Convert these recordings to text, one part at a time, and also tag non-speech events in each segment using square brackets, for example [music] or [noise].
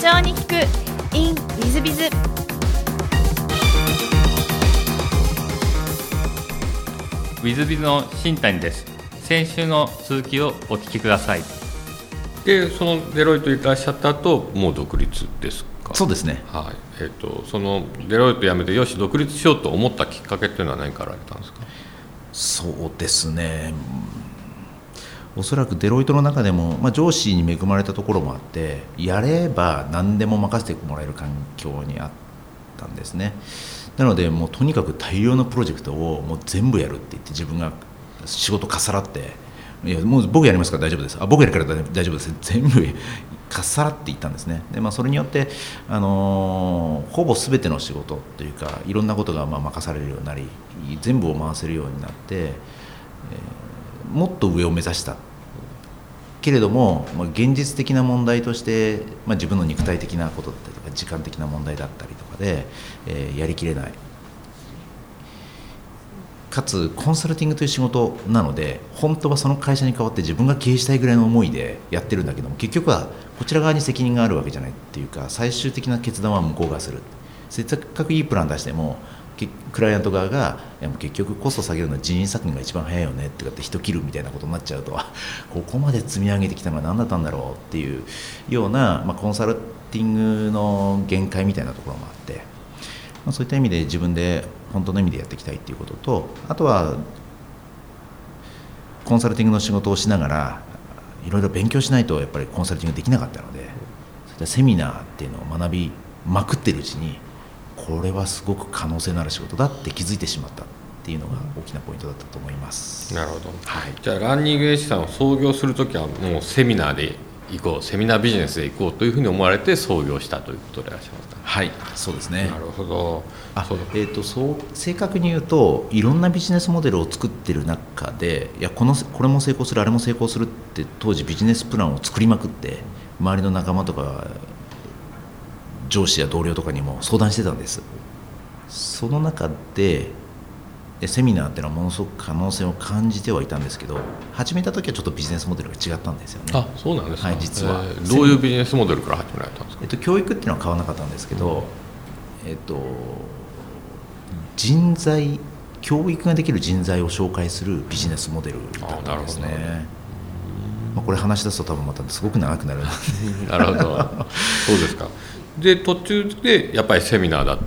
長に聞く in ウィズビズ。ウィズビズの新谷です。先週の続きをお聞きください。でそのデロイトいらっしゃった後もう独立ですか？そうですね。はい。えーと、そのデロイト辞めてよし独立しようと思ったきっかけっていうのは何からあったんですか？そうですねおそらくデロイトの中でも、まあ、上司に恵まれたところもあってやれば何でも任せてもらえる環境にあったんですね。なのでもうとにかく大量のプロジェクトをもう全部やるって言って自分が仕事かさらっていやもう僕やりますから大丈夫です。あ僕やるから大丈夫です。全部かっさらっていったんですね。で、まあ、それによって、あのー、ほぼ全ての仕事というかいろんなことがまあ任されるようになり全部を回せるようになって、えー、もっと上を目指した。けれども、まあ、現実的な問題として、まあ、自分の肉体的なことだったりとか時間的な問題だったりとかで、えー、やりきれない。かつコンサルティングという仕事なので本当はその会社に代わって自分が経営したいぐらいの思いでやってるんだけども結局はこちら側に責任があるわけじゃないっていうか最終的な決断は向こうがする。せっかくいいプラン出してもクライアント側がいや結局コスト下げるのは人員削減が一番早いよねってかって人切るみたいなことになっちゃうとここまで積み上げてきたのは何だったんだろうっていうような、まあ、コンサルティングの限界みたいなところもあって、まあ、そういった意味で自分で本当の意味でやっていきたいっていうこととあとはコンサルティングの仕事をしながらいろいろ勉強しないとやっぱりコンサルティングできなかったのでそういったセミナーっていうのを学びまくってるうちにこれはすごく可能性のある仕事だって気づいてしまったっていうのが大きなポイントだったと思います。なるほど、はい、じゃあランニングエッジさんを創業する時はもうセミナーで行こうセミナービジネスで行こうというふうに思われて創業したということでいらっしゃいますか？はいそうですね。なるほど。あえーと、そう正確に言うといろんなビジネスモデルを作ってる中でいやこのこれも成功するあれも成功するって当時ビジネスプランを作りまくって周りの仲間とか上司や同僚とかにも相談してたんです。その中でセミナーっていうのはものすごく可能性を感じてはいたんですけど始めた時はちょっとビジネスモデルが違ったんですよね。あそうなんですか、はい、実は、えー、どういうビジネスモデルから始められたんですか、えっと、教育っていうのは変わらなかったんですけど、うん、えっと人材教育ができる人材を紹介するビジネスモデルだったんですね。まあ、これ話し出すと多分またすごく長くなる [laughs] なるほど。[laughs] そうですかで途中でやっぱりセミナーだっ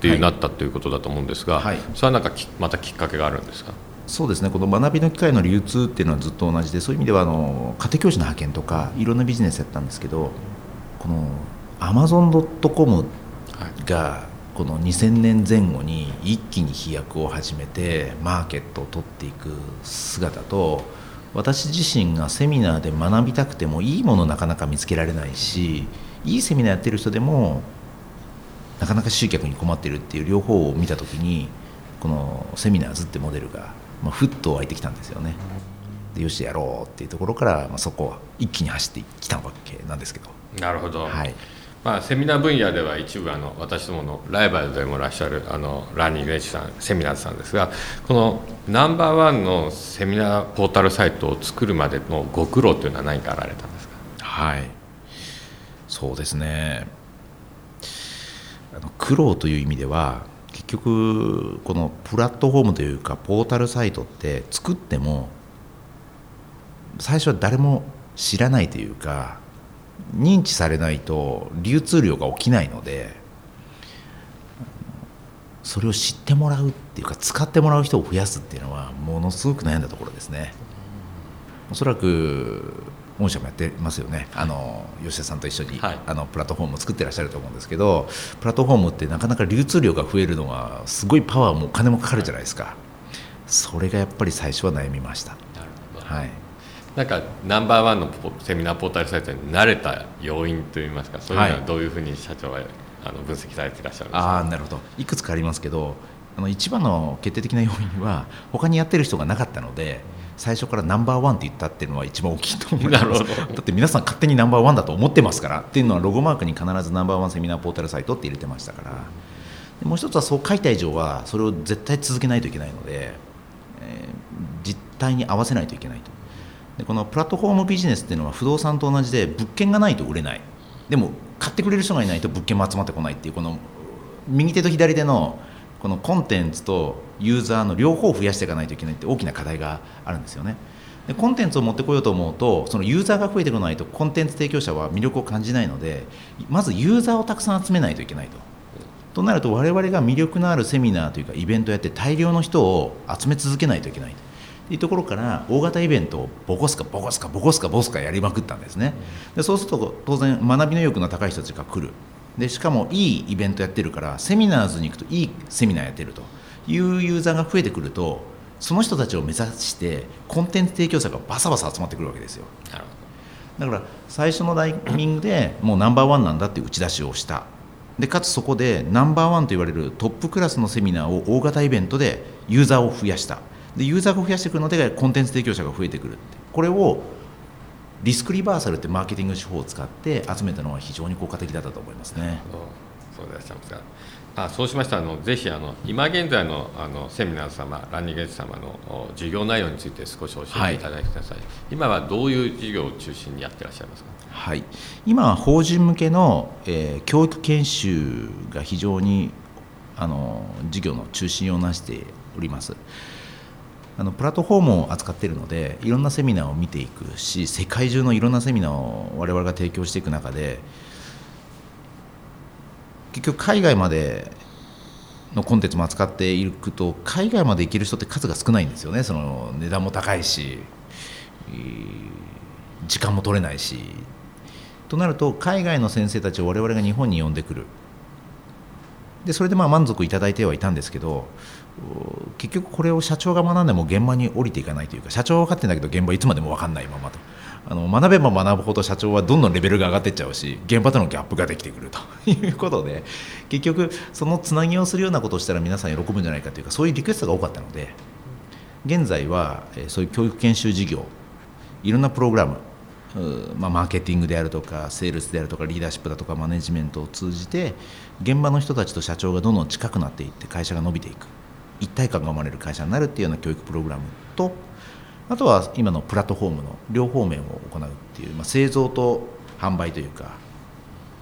ていう、はい、なったということだと思うんですが、はい、それはなんかまたきっかけがあるんですか？そうですね。この学びの機会の流通っていうのはずっと同じでそういう意味ではあの家庭教師の派遣とかい。ろんなビジネスやったんですけどこのアマゾン・ドット・コムがこの2000年前後に一気に飛躍を始めてマーケットを取っていく姿と私自身がセミナーで学びたくてもいいものなかなか見つけられないしいいセミナーやってる人でもなかなか集客に困ってるっていう両方を見た時にこのセミナーズってモデルが、まあ、ふっと湧いてきたんですよね。でよしやろうっていうところから、まあ、そこは一気に走ってきたわけなんですけど。なるほど、はいまあ、セミナー分野では一部あの私どものライバルでもいらっしゃるあのランニングエッジさんセミナーズさんですがこのナンバーワンのセミナーポータルサイトを作るまでのご苦労というのは何かあられたんですか？はいそうですねあの苦労という意味では結局このプラットフォームというかポータルサイトって作っても最初は誰も知らないというか認知されないと流通量が起きないのでそれを知ってもらうっていうか使ってもらう人を増やすっていうのはものすごく悩んだところですね。おそらく御社もやってますよね。あの吉田さんと一緒に、はい、あのプラットフォームを作ってらっしゃると思うんですけどプラットフォームってなかなか流通量が増えるのはすごいパワーもお金もかかるじゃないですか、それがやっぱり最初は悩みました。はい、なんかナンバーワンのセミナーポータルサイトに慣れた要因といいますかそういうのはどういうふうに社長はあの分析されていらっしゃるんですか、あなるほど。いくつかありますけどあの一番の決定的な要因は他にやってる人がなかったので最初からナンバーワンって言ったっていうのは一番大きいと思います。[laughs] だって皆さん勝手にナンバーワンだと思ってますから。っていうのはロゴマークに必ずナンバーワンセミナーポータルサイトって入れてましたから。もう一つはそう書いた以上はそれを絶対続けないといけないので、えー、実態に合わせないといけないと。でこのプラットフォームビジネスっていうのは不動産と同じで物件がないと売れない。でも買ってくれる人がいないと物件も集まってこないっていうこの右手と左手のこのコンテンツとユーザーの両方を増やしていかないといけないって大きな課題があるんですよね。でコンテンツを持ってこようと思うとそのユーザーが増えてこないとコンテンツ提供者は魅力を感じないのでまずユーザーをたくさん集めないといけないと。となると我々が魅力のあるセミナーというかイベントをやって大量の人を集め続けないといけないというところから大型イベントをボコスかボコスかボコスかボスかやりまくったんですねでそうすると当然学びの意欲の高い人たちが来るでしかもいいイベントやってるからセミナーズに行くといいセミナーやってると。いうユーザーが増えてくるとその人たちを目指してコンテンツ提供者がバサバサ集まってくるわけですよ。だから最初のタイミングでもうナンバーワンなんだっていう打ち出しをした。でかつそこでナンバーワンと言われるトップクラスのセミナーを大型イベントでユーザーを増やした。でユーザーが増やしてくるのでコンテンツ提供者が増えてくるって。これをリスクリバーサルってマーケティング手法を使って集めたのは非常に効果的だったと思いますね。そうでいらっしゃいますがあそうしましたらあのぜひあの今現在のあのセミナー様ランニングエッジ様の授業内容について少し教えてい。ただきください、はい、今はどういう授業を中心にやってらっしゃいますか？はい、今は法人向けの、えー、教育研修が非常にあの授業の中心をなしておりますあのプラットフォームを扱っているのでいろんなセミナーを見ていくし世界中のいろんなセミナーを我々が提供していく中で結局海外までのコンテンツも扱っていくと海外まで行ける人って数が少ないんですよね。その値段も高いし時間も取れないし。となると海外の先生たちを我々が日本に呼んでくる。でそれでまあ満足いただいてはいたんですけど結局これを社長が学んでも現場に降りていかないというか社長は分かってんだけど現場いつまでも分かんないままと。あの学べば学ぶほど社長はどんどんレベルが上がっていっちゃうし現場とのギャップができてくるということで結局そのつなぎをするようなことをしたら皆さん喜ぶんじゃないかというかそういうリクエストが多かったので現在はそういう教育研修事業いろんなプログラムまあ、マーケティングであるとかセールスであるとかリーダーシップだとかマネジメントを通じて現場の人たちと社長がどんどん近くなっていって会社が伸びていく一体感が生まれる会社になるっていうような教育プログラムとあとは今のプラットフォームの両方面を行うっていう、まあ、製造と販売というか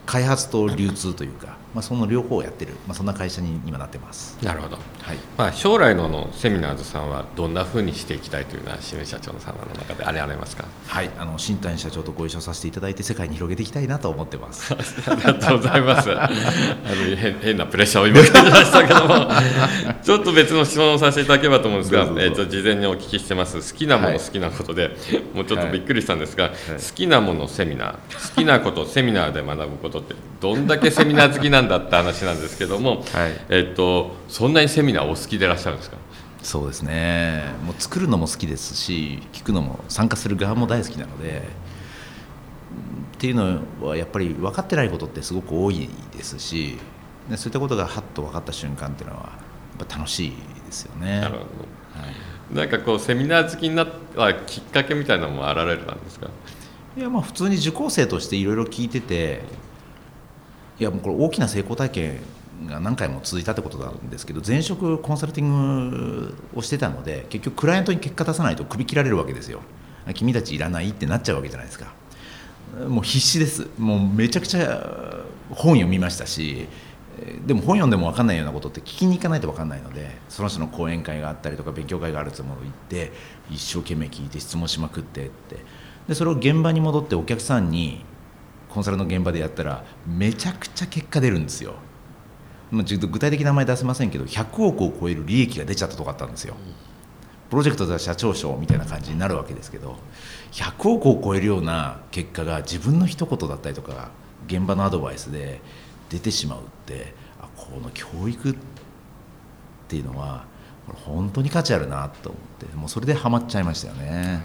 開発と流通というかまあ、その両方をやってる、まあ、そんな会社に今なってます。なるほど、はい。まあ、将来ののセミナーズさんはどんなふうにしていきたいというのは清水社長の様の中であれありますか？はい。あの新谷社長とご一緒させていただいて世界に広げていきたいなと思ってます。ありがとうございます。[laughs] あの変変なプレッシャーを今感じましたけども。[laughs] ちょっと別の質問をさせていただければと思うんですが、えーと、事前にお聞きしてます。好きなもの、好きなことでもうちょっとびっくりしたんですが、はい、好きなものセミナー。好きなことセミナーで学ぶことってどんだけセミナー好きなんだって話なんですけども、はい、えっと、そんなにセミナーお好きでいらっしゃるんですか？そうですね。もう作るのも好きですし聞くのも参加する側も大好きなのでっていうのはやっぱり分かってないことってすごく多いですしでそういったことがはっと分かった瞬間っていうのはやっぱ楽しいですよね。なるほど、はい、なんかこうセミナー好きになったきっかけみたいなのもあられたんですか？いやまあ普通に受講生としていろいろ聞いてていやもうこれ大きな成功体験が何回も続いたってことなんですけど前職コンサルティングをしてたので結局クライアントに結果出さないと首切られるわけですよ。君たちいらないってなっちゃうわけじゃないですか。もう必死です。もうめちゃくちゃ本読みましたしでも本読んでも分かんないようなことって聞きに行かないと分かんないのでその人の講演会があったりとか勉強会があるつもり行って一生懸命聞いて質問しまくってって。でそれを現場に戻ってお客さんにコンサルの現場でやったらめちゃくちゃ結果出るんですよ。まあ、具体的な名前出せませんけど100億を超える利益が出ちゃったとこあったんですよ。プロジェクトでは社長賞みたいな感じになるわけですけど100億を超えるような結果が自分の一言だったりとか現場のアドバイスで出てしまうってあこの教育っていうのは本当に価値あるなと思ってもうそれでハマっちゃいましたよね。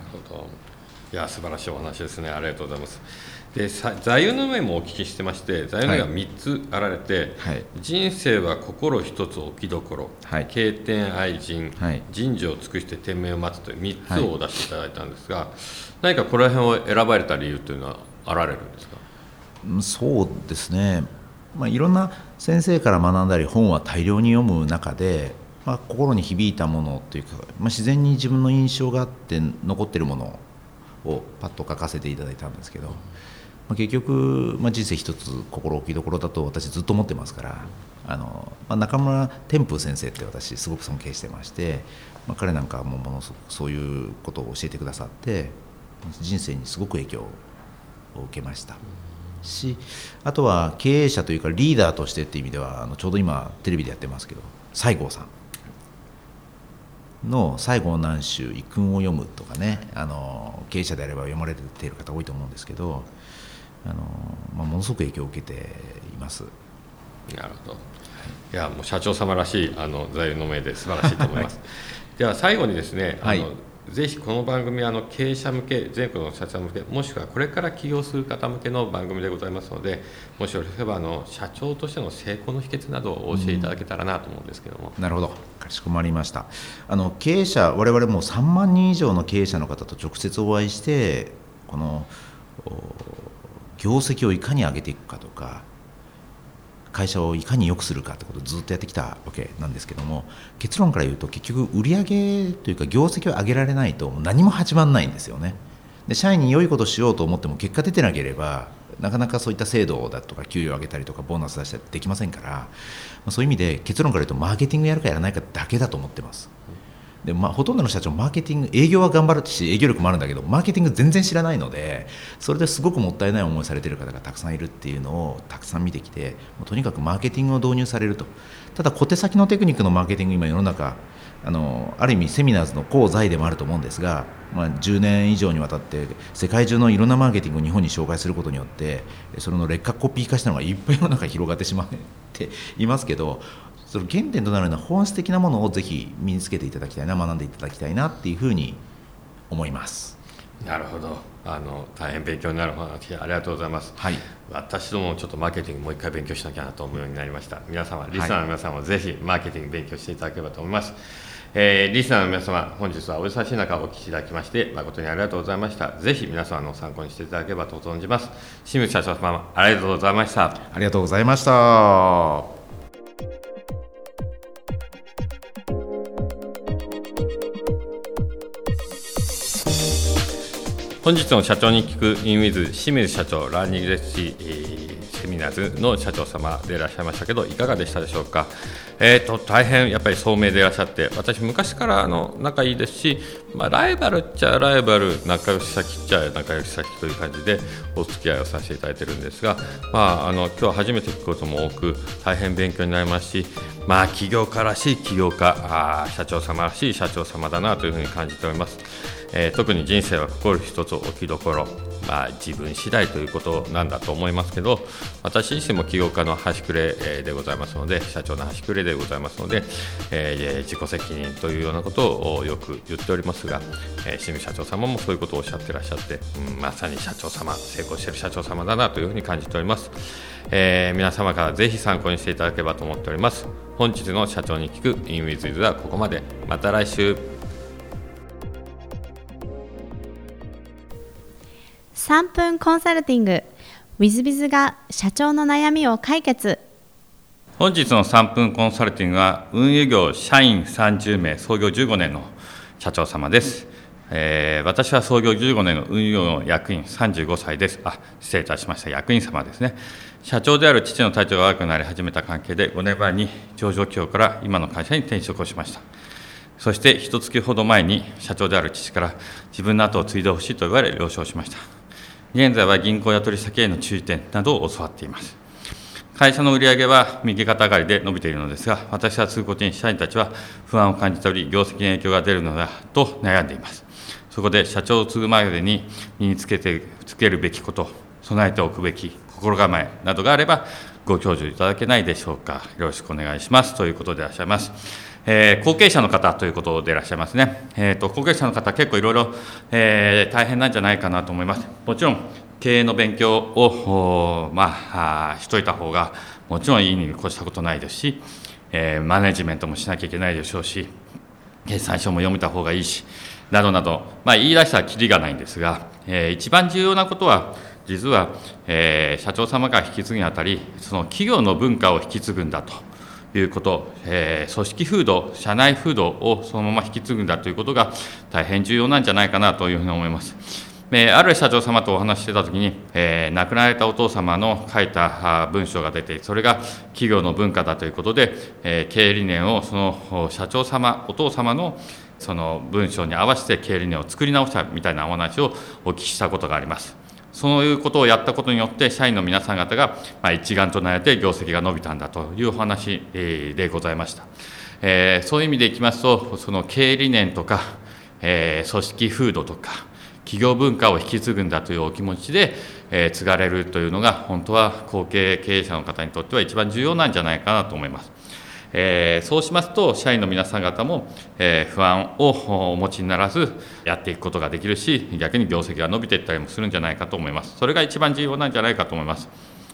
いや素晴らしいお話ですねありがとうございますで座右の銘もお聞きしてまして座右の銘が3つあられて、はい、人生は心一つ置きどころ、はい、経典愛人、はい、人事を尽くして天命を待つという3つを出していただいたんですが、何かこの辺を選ばれた理由というのはあられるんですか？そうですね、まあ、いろんな先生から学んだり本は大量に読む中で、まあ、心に響いたものというか、まあ、自然に自分の印象があって残っているものをパッと書かせていただいたんですけどまあ、結局、まあ、人生一つ心置きどころだと私ずっと思ってますからあの、まあ、中村天風先生って私すごく尊敬してまして、まあ、彼なんかもものすごくそういうことを教えてくださって人生にすごく影響を受けました。しあとは経営者というかリーダーとしてっていう意味ではあのちょうど今テレビでやってますけど西郷さんの「西郷南州遺訓を読む」とかねあの経営者であれば読まれている方多いと思うんですけどあの、まあ、ものすごく影響を受けています。なるほど。い。やもう社長様らしいあの座右の銘で素晴らしいと思います。では最後にですね、あの、はい。ぜひこの番組あの経営者向け全国の社長向けもしくはこれから起業する方向けの番組でございますのでもしよろしければあの社長としての成功の秘訣などをお教えていただけたらなと思うんですけども、うん、なるほど。かしこまりました。あの経営者我々も3万人以上の経営者の方と直接お会いしてこの業績をいかに上げていくかとか会社をいかに良くするかってことをずっとやってきたわけなんですけども結論から言うと結局売上というか業績を上げられないと何も始まらないんですよね。で社員に良いことしようと思っても結果出てなければなかなかそういった制度だとか給与を上げたりとかボーナス出したりできませんから、そういう意味で結論から言うとマーケティングやるかやらないかだけだと思ってます。で、まあ、ほとんどの社長マーケティング営業は頑張るし営業力もあるんだけどマーケティング全然知らないのでそれですごくもったいない思いされている方がたくさんいるっていうのをたくさん見てきてもうとにかくマーケティングを導入されると。ただ小手先のテクニックのマーケティング今世の中あのある意味セミナーズの功罪でもあると思うんですが、まあ、10年以上にわたって世界中のいろんなマーケティングを日本に紹介することによってそれの劣化コピー化したのがいっぱい世の中に広がってしまっていますけどその原点となるような本質的なものをぜひ身につけていただきたいな学んでいただきたいなっていうふうに思います。なるほど。あの大変勉強になる話ありがとうございます、はい、私どもちょっとマーケティングもう一回勉強しなきゃなと思うようになりました。皆様リスナーの皆様もぜひマーケティング勉強していただければと思います、はい、えー、リスナーの皆様本日はお忙しい中お聞きいただきまして誠にありがとうございました。ぜひ皆様の参考にしていただければと存じます。清水社長様ありがとうございました。ありがとうございました本日の社長に聞く in Wiz 清水社長ラーニングエッジ、セミナーズの社長様でいらっしゃいましたけどいかがでしたでしょうか、えーと、大変やっぱり聡明でいらっしゃって私昔からあの仲いいですし、まあ、ライバルっちゃライバル仲良し先っちゃ仲良し先という感じでお付き合いをさせていただいてるんですが、まあ、あの今日は初めて聞くことも多く大変勉強になりますし、まあ、起業家らしい起業家あ社長様らしい社長様だなというふうに感じております。えー、特に人生は心一つ置きどころ、まあ、自分次第ということなんだと思いますけど私自身も起業家の端くれでございますので社長の端くれでございますので、えー、自己責任というようなことをよく言っておりますが、えー、清水社長様もそういうことをおっしゃってらっしゃって、うん、まさに社長様成功している社長様だなというふうに感じております、えー、皆様からぜひ参考にしていただければと思っております。本日の社長に聞く In with はここまで。また来週。3分コンサルティング。w i z b i z が社長の悩みを解決。本日の3分コンサルティングは運輸業社員30名創業15年の社長様です、えー、私は創業15年の運輸業の役員35歳です。あ失礼いたしました。役員様ですね。社長である父の体調が悪くなり始めた関係で5年前に上場企業から今の会社に転職をしました。そして一月ほど前に社長である父から自分の後を継いでほしいと言われ了承しました。現在は銀行や取引先への注意点などを教わっています。会社の売上は右肩上がりで伸びているのですが、私は通行人社員たちは不安を感じており、業績に影響が出るのだと悩んでいます。そこで社長を継ぐ前までに身につけてつけるべきこと、備えておくべき心構えなどがあれば、ご教授いただけないでしょうか。よろしくお願いします。ということでいらっしゃいます。えー、後継者の方ということでいらっしゃいますね、えーと、後継者の方、結構いろいろ、えー、大変なんじゃないかなと思います。もちろん経営の勉強を、まあ、しといた方が、もちろんいいに越したことないですし、えー、マネジメントもしなきゃいけないでしょうし、決算書も読めた方がいいし、などなど、まあ、言い出したらきりがないんですが、えー、一番重要なことは、実は、えー、社長様が引き継ぐにあたり、その企業の文化を引き継ぐんだと。いうこと、えー、組織風土、社内風土をそのまま引き継ぐんだということが大変重要なんじゃないかなというふうに思います。えーある社長様とお話ししてた時に、えー亡くなられたお父様の書いた文章が出てそれが企業の文化だということで、えー経営理念をその社長様お父様のその文章に合わせて経営理念を作り直したみたいなお話をお聞きしたことがあります。そういうことをやったことによって社員の皆さん方がま一丸となれて業績が伸びたんだというお話でございました。えそういう意味でいきますとその経営理念とか、え組織風土とか企業文化を引き継ぐんだというお気持ちで、え継がれるというのが本当は後継経営者の方にとっては一番重要なんじゃないかなと思います。えーそうしますと社員の皆さん方も、えー不安をお持ちにならずやっていくことができるし逆に業績が伸びていったりもするんじゃないかと思います。それが一番重要なんじゃないかと思います。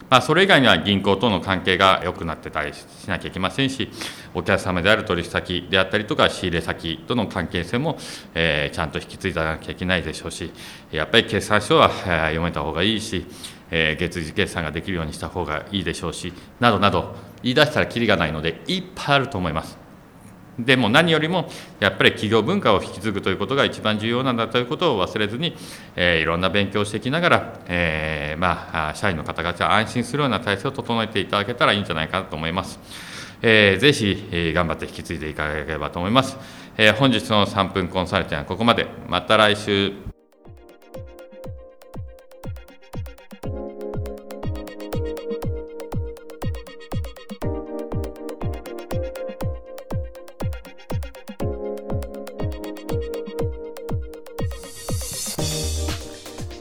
まあ、それ以外には銀行との関係が良くなってたりしなきゃいけませんし、お客様である取引先であったりとか、仕入れ先との関係性も、えーちゃんと引き継いだなきゃいけないでしょうし、やっぱり決算書は、えー読めた方がいいし、え月次決算ができるようにした方がいいでしょうし、などなど、言い出したらきりがないので、いっぱいあると思います。でも何よりもやっぱり企業文化を引き継ぐということが一番重要なんだということを忘れずに、えーいろんな勉強をしていきながら、えーまあ、社員の方々が安心するような体制を整えていただけたらいいんじゃないかと思います。えーぜひ、え頑張って引き継いでいただければと思います。え本日の3分コンサルティングはここまで。また来週。